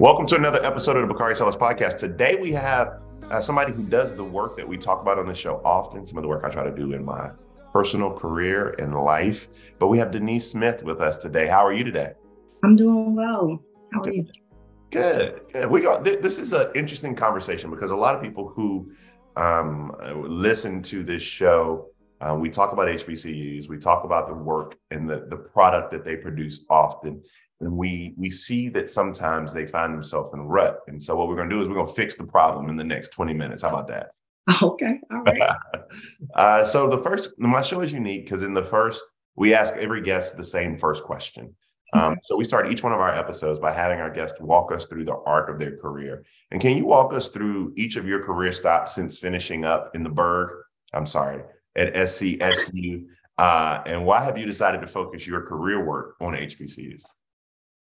Welcome to another episode of the Bakari Sellers Podcast. Today we have uh, somebody who does the work that we talk about on the show often, some of the work I try to do in my personal career and life. But we have Denise Smith with us today. How are you today? I'm doing well. How are you? Good. Good. We got this is an interesting conversation because a lot of people who um, listen to this show, uh, we talk about HBCUs, we talk about the work and the the product that they produce often, and we we see that sometimes they find themselves in a rut. And so what we're going to do is we're going to fix the problem in the next 20 minutes. How about that? Okay. All right. uh, so the first, my show is unique because in the first, we ask every guest the same first question. Um, so we start each one of our episodes by having our guests walk us through the arc of their career. And can you walk us through each of your career stops since finishing up in the Berg? I'm sorry, at SCSU. Uh, and why have you decided to focus your career work on HBCUs?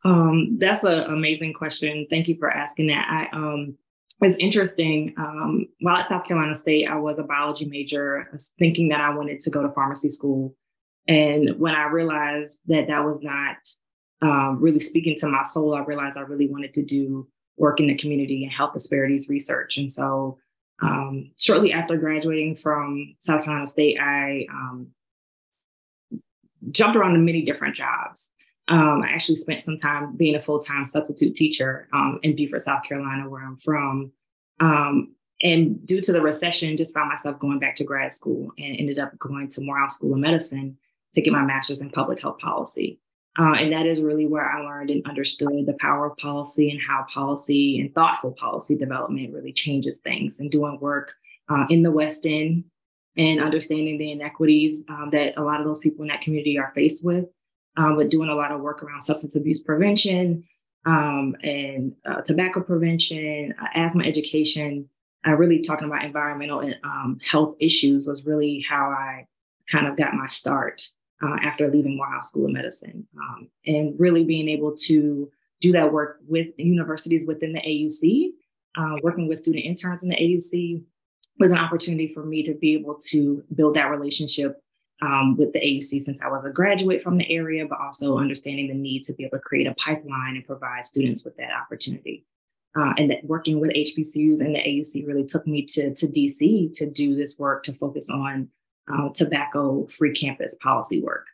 Um, that's an amazing question. Thank you for asking that. I um, it's interesting. Um, while at South Carolina State, I was a biology major, thinking that I wanted to go to pharmacy school. And when I realized that that was not um, really speaking to my soul, I realized I really wanted to do work in the community and health disparities research. And so, um, shortly after graduating from South Carolina State, I um, jumped around to many different jobs. Um, I actually spent some time being a full time substitute teacher um, in Beaufort, South Carolina, where I'm from. Um, and due to the recession, just found myself going back to grad school and ended up going to Morehouse School of Medicine to get my master's in public health policy. Uh, and that is really where I learned and understood the power of policy and how policy and thoughtful policy development really changes things and doing work uh, in the West End and understanding the inequities um, that a lot of those people in that community are faced with um, but doing a lot of work around substance abuse prevention um, and uh, tobacco prevention, uh, asthma education. Uh, really talking about environmental and um, health issues was really how I kind of got my start uh, after leaving Morehouse School of Medicine, um, and really being able to do that work with universities within the AUC, uh, working with student interns in the AUC was an opportunity for me to be able to build that relationship um, with the AUC since I was a graduate from the area, but also understanding the need to be able to create a pipeline and provide students with that opportunity. Uh, and that working with HBCUs and the AUC really took me to, to DC to do this work to focus on uh, tobacco free campus policy work.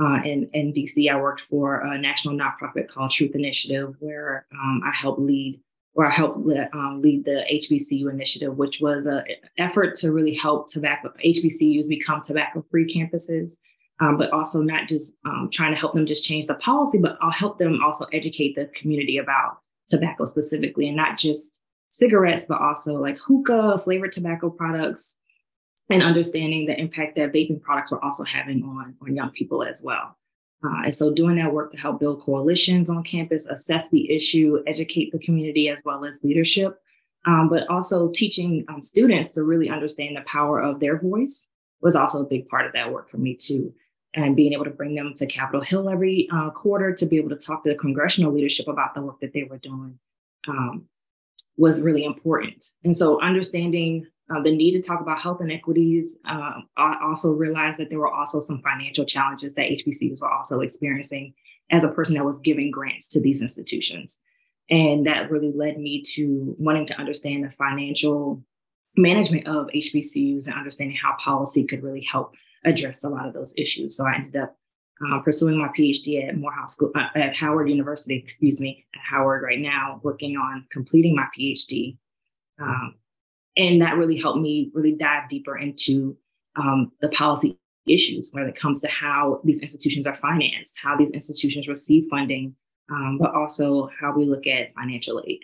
Uh, in, in DC, I worked for a national nonprofit called Truth Initiative, where um, I helped lead or I helped um, lead the HBCU initiative, which was an effort to really help tobacco HBCUs become tobacco-free campuses, um, but also not just um, trying to help them just change the policy, but I'll help them also educate the community about tobacco specifically, and not just cigarettes, but also like hookah, flavored tobacco products, and understanding the impact that vaping products were also having on on young people as well. Uh, and so doing that work to help build coalitions on campus, assess the issue, educate the community as well as leadership, um, but also teaching um, students to really understand the power of their voice was also a big part of that work for me too. And being able to bring them to Capitol Hill every uh, quarter to be able to talk to the congressional leadership about the work that they were doing um, was really important. And so understanding uh, the need to talk about health inequities. Uh, I also realized that there were also some financial challenges that HBCUs were also experiencing as a person that was giving grants to these institutions. And that really led me to wanting to understand the financial management of HBCUs and understanding how policy could really help address a lot of those issues. So I ended up uh, pursuing my PhD at Morehouse School, uh, at Howard University, excuse me, at Howard right now, working on completing my PhD. Um, and that really helped me really dive deeper into um, the policy issues when it comes to how these institutions are financed, how these institutions receive funding, um, but also how we look at financial aid.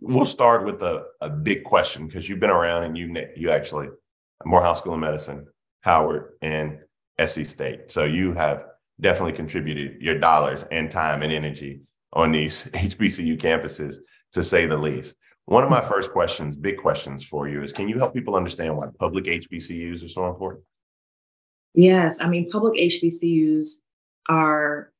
We'll start with a, a big question because you've been around and you you actually Morehouse School of Medicine, Howard, and SC State. So you have definitely contributed your dollars and time and energy on these HBCU campuses, to say the least. One of my first questions, big questions for you, is can you help people understand why public HBCUs are so important? Yes, I mean, public HBCUs are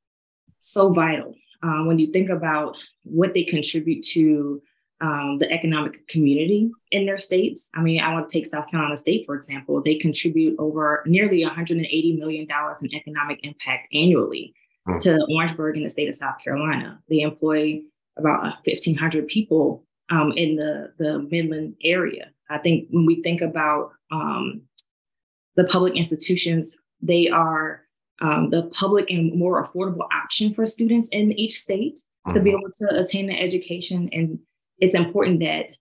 so vital. Uh, when you think about what they contribute to um, the economic community in their states. I mean, I want to take South Carolina State, for example. They contribute over nearly $180 million in economic impact annually mm. to Orangeburg in the state of South Carolina. They employ about 1,500 people um, in the, the Midland area. I think when we think about um, the public institutions, they are um, the public and more affordable option for students in each state to be mm-hmm. able to attain the education. And it's important that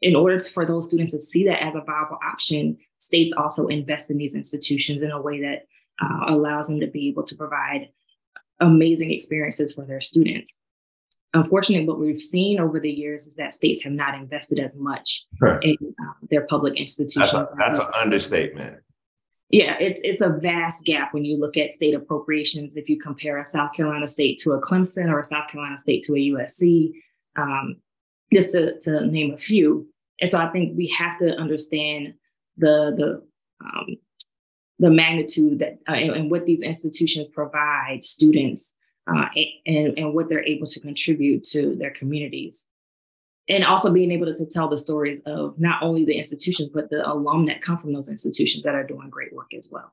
in order for those students to see that as a viable option, states also invest in these institutions in a way that uh, allows them to be able to provide amazing experiences for their students. Unfortunately, what we've seen over the years is that states have not invested as much right. in uh, their public institutions. That's, a, that's an understatement. Yeah, it's it's a vast gap when you look at state appropriations. If you compare a South Carolina state to a Clemson or a South Carolina state to a USC, um, just to, to name a few. And so I think we have to understand the the um, the magnitude that uh, and, and, what these institutions provide students uh, and, and what they're able to contribute to their communities. And also being able to, to tell the stories of not only the institutions, but the alum that come from those institutions that are doing great work as well.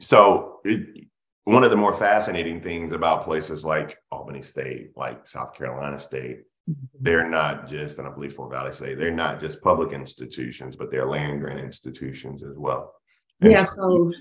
So, it, one of the more fascinating things about places like Albany State, like South Carolina State, mm-hmm. they're not just, and I believe Fort Valley State, they're not just public institutions, but they're land grant institutions as well. And yeah. So,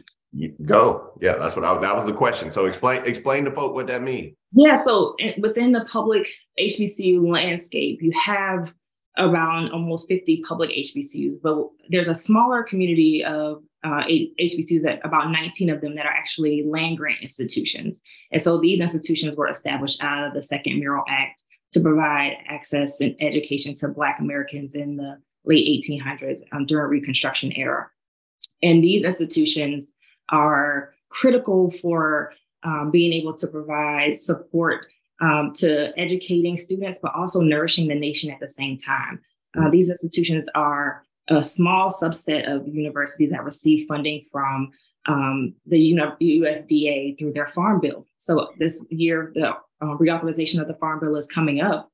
go. Yeah, that's what I, that was the question. So explain explain to folk what that means. Yeah. So within the public HBCU landscape, you have around almost 50 public HBCUs, but there's a smaller community of uh, HBCUs that about 19 of them that are actually land grant institutions. And so these institutions were established out of the Second Morrill Act to provide access and education to Black Americans in the late 1800s um, during Reconstruction era. And these institutions are critical for um, being able to provide support um, to educating students, but also nourishing the nation at the same time. Uh, these institutions are a small subset of universities that receive funding from um, the USDA through their Farm Bill. So this year, the uh, reauthorization of the Farm Bill is coming up.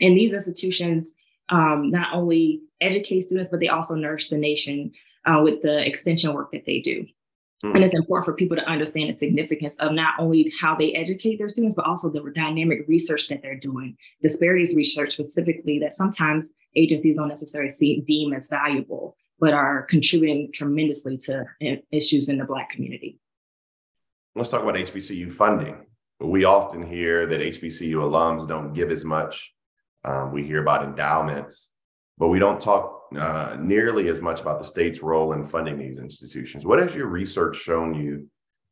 And these institutions um, not only educate students, but they also nourish the nation uh, with the extension work that they do. Mm. And it's important for people to understand the significance of not only how they educate their students, but also the dynamic research that they're doing, disparities research specifically that sometimes agencies don't necessarily see, deem as valuable, but are contributing tremendously to issues in the Black community. Let's talk about HBCU funding. We often hear that HBCU alums don't give as much. Um, we hear about endowments, but we don't talk uh, nearly as much about the state's role in funding these institutions. What has your research shown you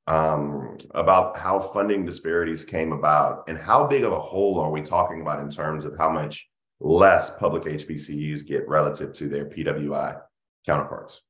um, about how funding disparities came about, and how big of a hole are we talking about in terms of how much less public HBCUs get relative to their PWI counterparts?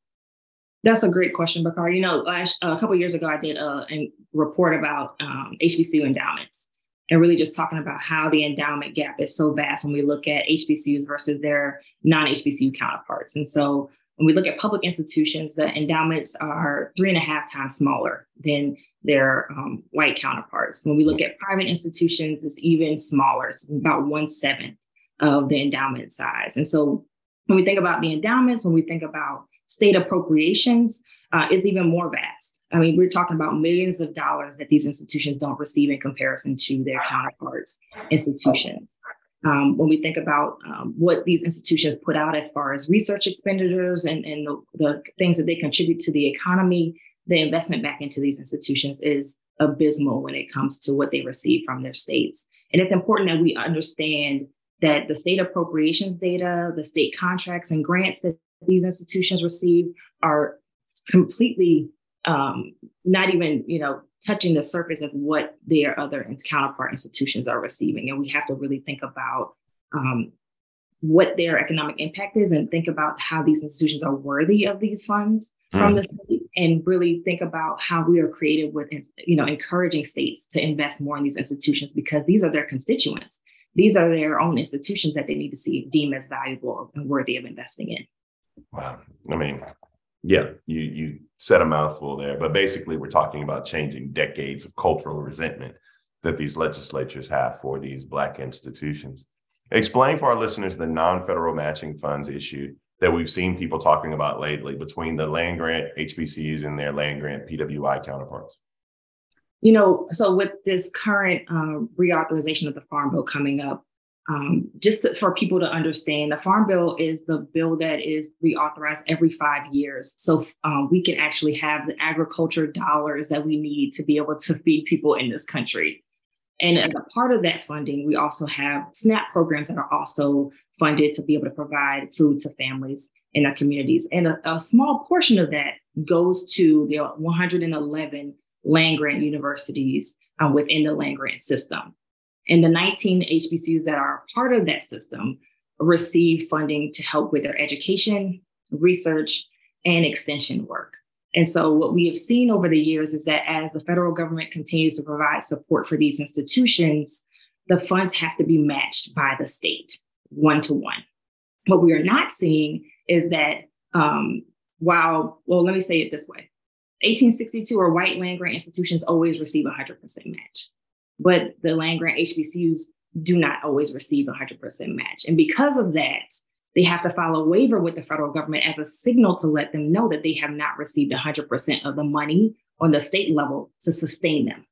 That's a great question, Bakar. You know, last uh, a couple years ago, I did a, a report about um, HBCU endowments and really just talking about how the endowment gap is so vast when we look at HBCUs versus their non HBCU counterparts. And so when we look at public institutions, the endowments are three and a half times smaller than their um, white counterparts. When we look at private institutions, it's even smaller, it's about one seventh of the endowment size. And so when we think about the endowments, when we think about state appropriations, uh, is even more vast. I mean, we're talking about millions of dollars that these institutions don't receive in comparison to their counterparts institutions. Um, when we think about um, what these institutions put out as far as research expenditures and, and the, the, things that they contribute to the economy, the investment back into these institutions is abysmal when it comes to what they receive from their states. And it's important that we understand that the state appropriations data, the state contracts and grants that these institutions receive are completely um, not even you know touching the surface of what their other counterpart institutions are receiving. And we have to really think about um, what their economic impact is and think about how these institutions are worthy of these funds mm. from the state and really think about how we are creative with you know encouraging states to invest more in these institutions because these are their constituents. These are their own institutions that they need to see deem as valuable and worthy of investing in. Wow. I mean yeah, you you said a mouthful there, but basically we're talking about changing decades of cultural resentment that these legislatures have for these black institutions. Explain for our listeners the non-federal matching funds issue that we've seen people talking about lately between the land grant HBCUs and their land grant PWI counterparts. You know, so with this current um, reauthorization of the Farm Bill coming up, um, just for people to understand, the Farm Bill is the bill that is reauthorized every five years. So um, we can actually have the agriculture dollars that we need to be able to feed people in this country. And as a part of that funding, we also have SNAP programs that are also funded to be able to provide food to families in our communities. And a, a small portion of that goes to the 111 land grant universities um, within the land grant system. And the 19 HBCUs that are part of that system receive funding to help with their education, research, and extension work. And so, what we have seen over the years is that as the federal government continues to provide support for these institutions, the funds have to be matched by the state one to one. What we are not seeing is that um, while, well, let me say it this way 1862 or white land grant institutions always receive 100% match but the land grant HBCUs do not always receive 100% match. And because of that, they have to file a waiver with the federal government as a signal to let them know that they have not received 100% of the money on the state level to sustain them.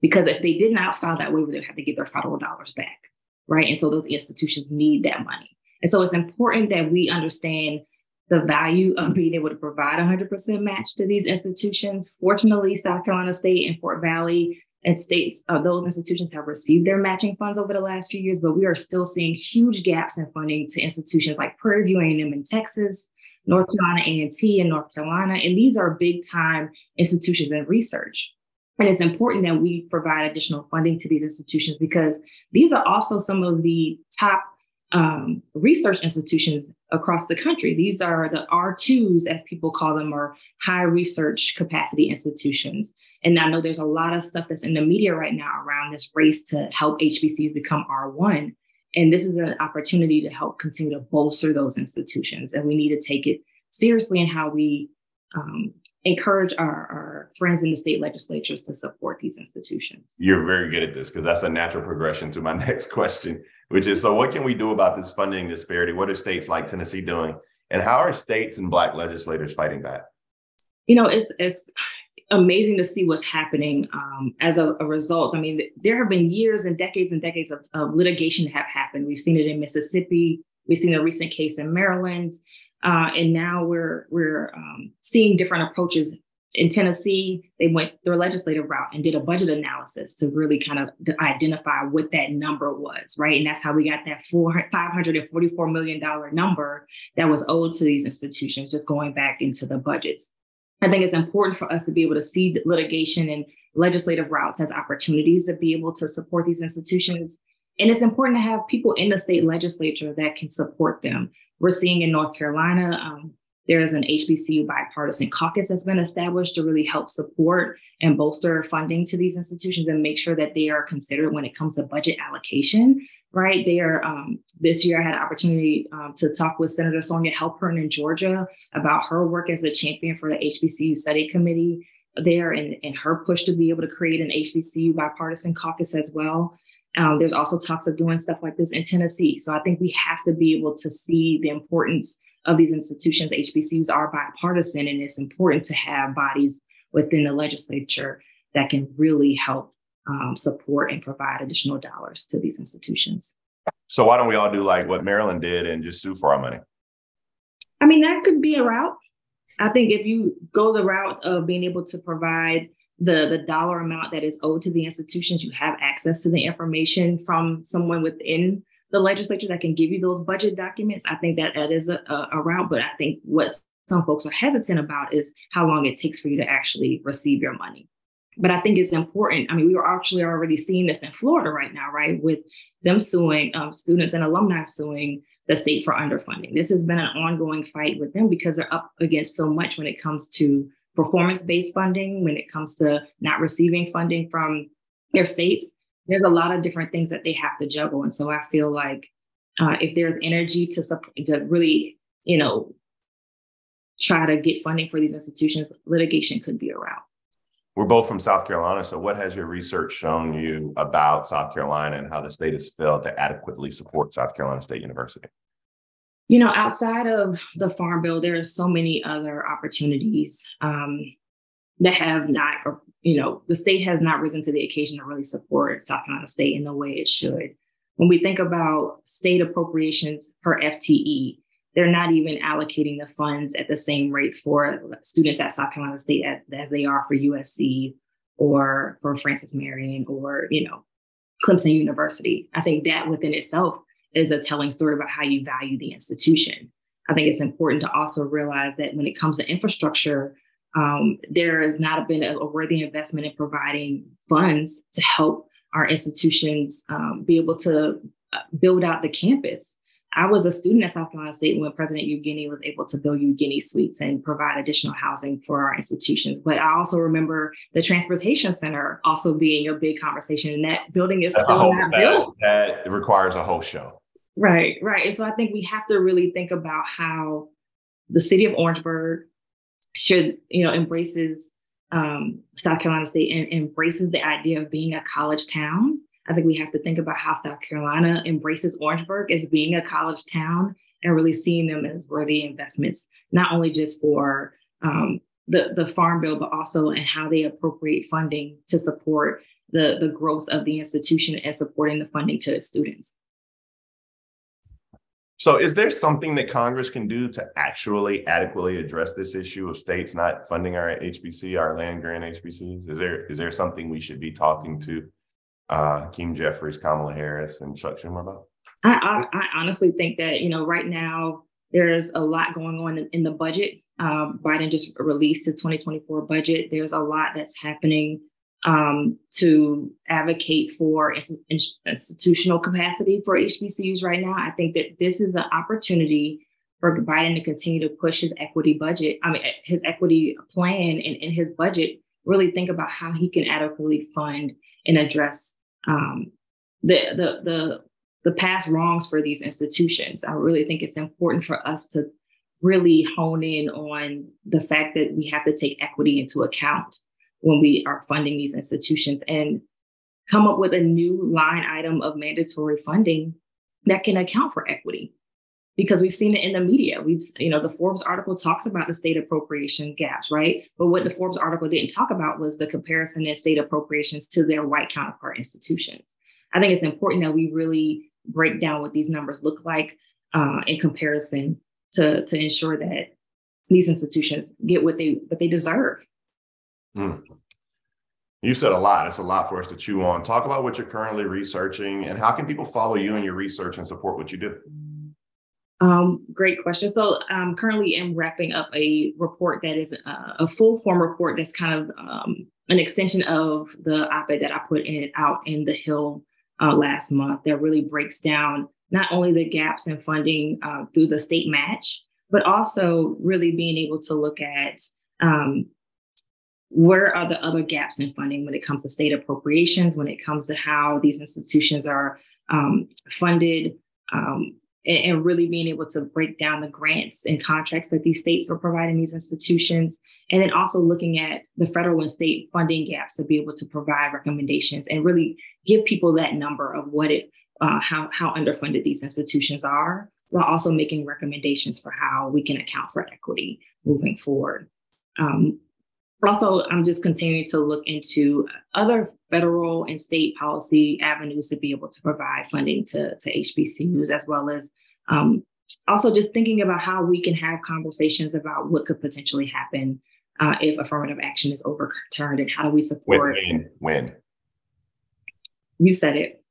Because if they did not file that waiver, they'd have to get their federal dollars back, right? And so those institutions need that money. And so it's important that we understand the value of being able to provide 100% match to these institutions. Fortunately, South Carolina State and Fort Valley and states, uh, those institutions have received their matching funds over the last few years, but we are still seeing huge gaps in funding to institutions like Prairie View A&M in Texas, North Carolina A&T in North Carolina, and these are big time institutions in research. And it's important that we provide additional funding to these institutions because these are also some of the top um, research institutions across the country. These are the R2s, as people call them, or high research capacity institutions. And I know there's a lot of stuff that's in the media right now around this race to help HBCUs become R1. And this is an opportunity to help continue to bolster those institutions. And we need to take it seriously in how we um, encourage our, our friends in the state legislatures to support these institutions. You're very good at this because that's a natural progression to my next question, which is so what can we do about this funding disparity? What are states like Tennessee doing? And how are states and Black legislators fighting that? You know, it's, it's amazing to see what's happening um, as a, a, result. I mean, there have been years and decades and decades of, of litigation have happened. We've seen it in Mississippi. We've seen a recent case in Maryland. Uh, and now we're we're um, seeing different approaches in Tennessee. They went their legislative route and did a budget analysis to really kind of identify what that number was, right? And that's how we got that four five hundred and forty four million dollar number that was owed to these institutions, just going back into the budgets. I think it's important for us to be able to see litigation and legislative routes as opportunities to be able to support these institutions. And it's important to have people in the state legislature that can support them. We're seeing in North Carolina, um, there's an HBCU bipartisan caucus that's been established to really help support and bolster funding to these institutions and make sure that they are considered when it comes to budget allocation. Right there, um, this year I had an opportunity um, to talk with Senator Sonya Halpern in Georgia about her work as a champion for the HBCU Study Committee there and, and her push to be able to create an HBCU bipartisan caucus as well. Um, there's also talks of doing stuff like this in Tennessee. So I think we have to be able to see the importance of these institutions. HBCUs are bipartisan, and it's important to have bodies within the legislature that can really help um, support and provide additional dollars to these institutions. So why don't we all do like what Maryland did and just sue for our money? I mean, that could be a route. I think if you go the route of being able to provide the the dollar amount that is owed to the institutions you have access to the information from someone within the legislature that can give you those budget documents. I think that that is a, a, route but i think what some folks are hesitant about is how long it takes for you to actually receive your money. But i think it's important i mean we are actually already seeing this in florida right now right with them suing um, students and alumni suing the state for underfunding. This has been an ongoing fight with them because they're up against so much when it comes to performance based funding, when it comes to not receiving funding from their states, there's a lot of different things that they have to juggle. And so I feel like uh, if there's energy to, support, to really, you know, try to get funding for these institutions, litigation could be a route. We're both from South Carolina. So, what has your research shown you about South Carolina and how the state has failed to adequately support South Carolina State University? You know, outside of the farm bill, there are so many other opportunities um, that have not, you know, the state has not risen to the occasion to really support South Carolina State in the way it should. when we think about state appropriations per FTE, they're not even allocating the funds at the same rate for students at South Carolina State as, as they are for USC or for Francis Marion or, you know, Clemson University. I think that within itself is a telling story about how you value the institution. I think it's important to also realize that when it comes to infrastructure, um, there has not been a, worthy investment in providing funds to help our institutions um, be able to uh, build out the campus. I was a student at South Carolina State when President Hugine was able to build Hugine Suites and provide additional housing for our institutions. But I also remember the transportation center also being a big conversation, and that building is That's still whole, not that, built. That requires a whole show. Right, right. And so I think we have to really think about how the city of Orangeburg should, you know, embraces um, South Carolina State and embraces the idea of being a college town I think we have to think about how South Carolina embraces Orangeburg as being a college town and really seeing them as worthy investments, not only just for um, the, the farm bill, but also in how they appropriate funding to support the, the growth of the institution and supporting the funding to its students. So, is there something that Congress can do to actually adequately address this issue of states not funding our HBC, our land grant HBCs? Is there is there something we should be talking to uh, Hakeem Jeffries, Kamala Harris, and Chuck Schumer about? I, I, I, honestly think that you know right now there's a lot going on in, in the budget. Um, Biden just released the 2024 budget. There's a lot that's happening um, to advocate for institutional capacity for HBCUs right now. I think that this is an opportunity for Biden to continue to push his equity budget. I mean, his equity plan and in his budget. Really think about how he can adequately fund and address um, the, the, the, the past wrongs for these institutions. I really think it's important for us to really hone in on the fact that we have to take equity into account when we are funding these institutions and come up with a new line item of mandatory funding that can account for equity because we've seen it in the media. We've, you know, the Forbes article talks about the state appropriation gaps, right? But what the Forbes article didn't talk about was the comparison in state appropriations to their white counterpart institutions. I think it's important that we really break down what these numbers look like uh, in comparison to to ensure that these institutions get what they what they deserve. Mm. You said a lot. It's a lot for us to chew on. Talk about what you're currently researching and how can people follow you in your research and support what you do. Um, great question. So um, currently I'm wrapping up a report that is uh, a full form report that's kind of um, an extension of the op-ed that I put in out in the Hill uh, last month that really breaks down not only the gaps in funding uh, through the state match, but also really being able to look at um, where are the other gaps in funding when it comes to state appropriations, when it comes to how these institutions are um, funded, and, and really being able to break down the grants and contracts that these states are providing these institutions. And then also looking at the federal and state funding gaps to be able to provide recommendations and really give people that number of what it, uh, how, how underfunded these institutions are, while also making recommendations for how we can account for equity moving forward. Um, also, I'm just continuing to look into other federal and state policy avenues to be able to provide funding to, to HBCUs, as well as um, also just thinking about how we can have conversations about what could potentially happen uh, if affirmative action is overturned and how do we support. When? When? You said it.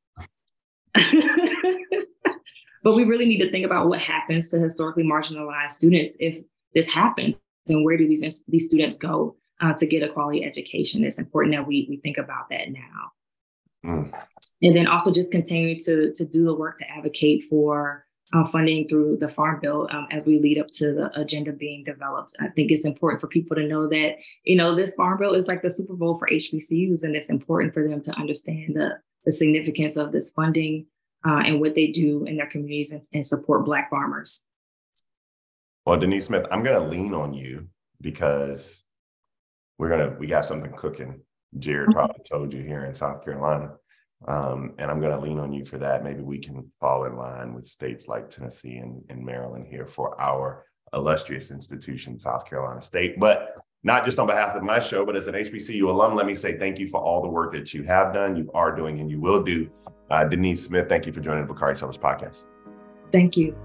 but we really need to think about what happens to historically marginalized students if this happens and where do these, these students go uh, to get a quality education. It's important that we we think about that now. Mm. And then also just continue to to do the work to advocate for uh, funding through the Farm Bill um, as we lead up to the agenda being developed. I think it's important for people to know that you know this Farm Bill is like the Super Bowl for HBCUs, and it's important for them to understand the the significance of this funding uh, and what they do in their communities and, and support Black farmers. Well, Denise Smith, I'm going to lean on you because we're gonna we got something cooking. Jarrod probably told you here in South Carolina. Um, and I'm going to lean on you for that. Maybe we can fall in line with states like Tennessee and, and Maryland here for our illustrious institution, South Carolina State. But not just on behalf of my show, but as an HBCU alum, let me say thank you for all the work that you have done, you are doing, and you will do Uh, Denise Smith, thank you for joining the Bakari Sellers podcast. Thank you.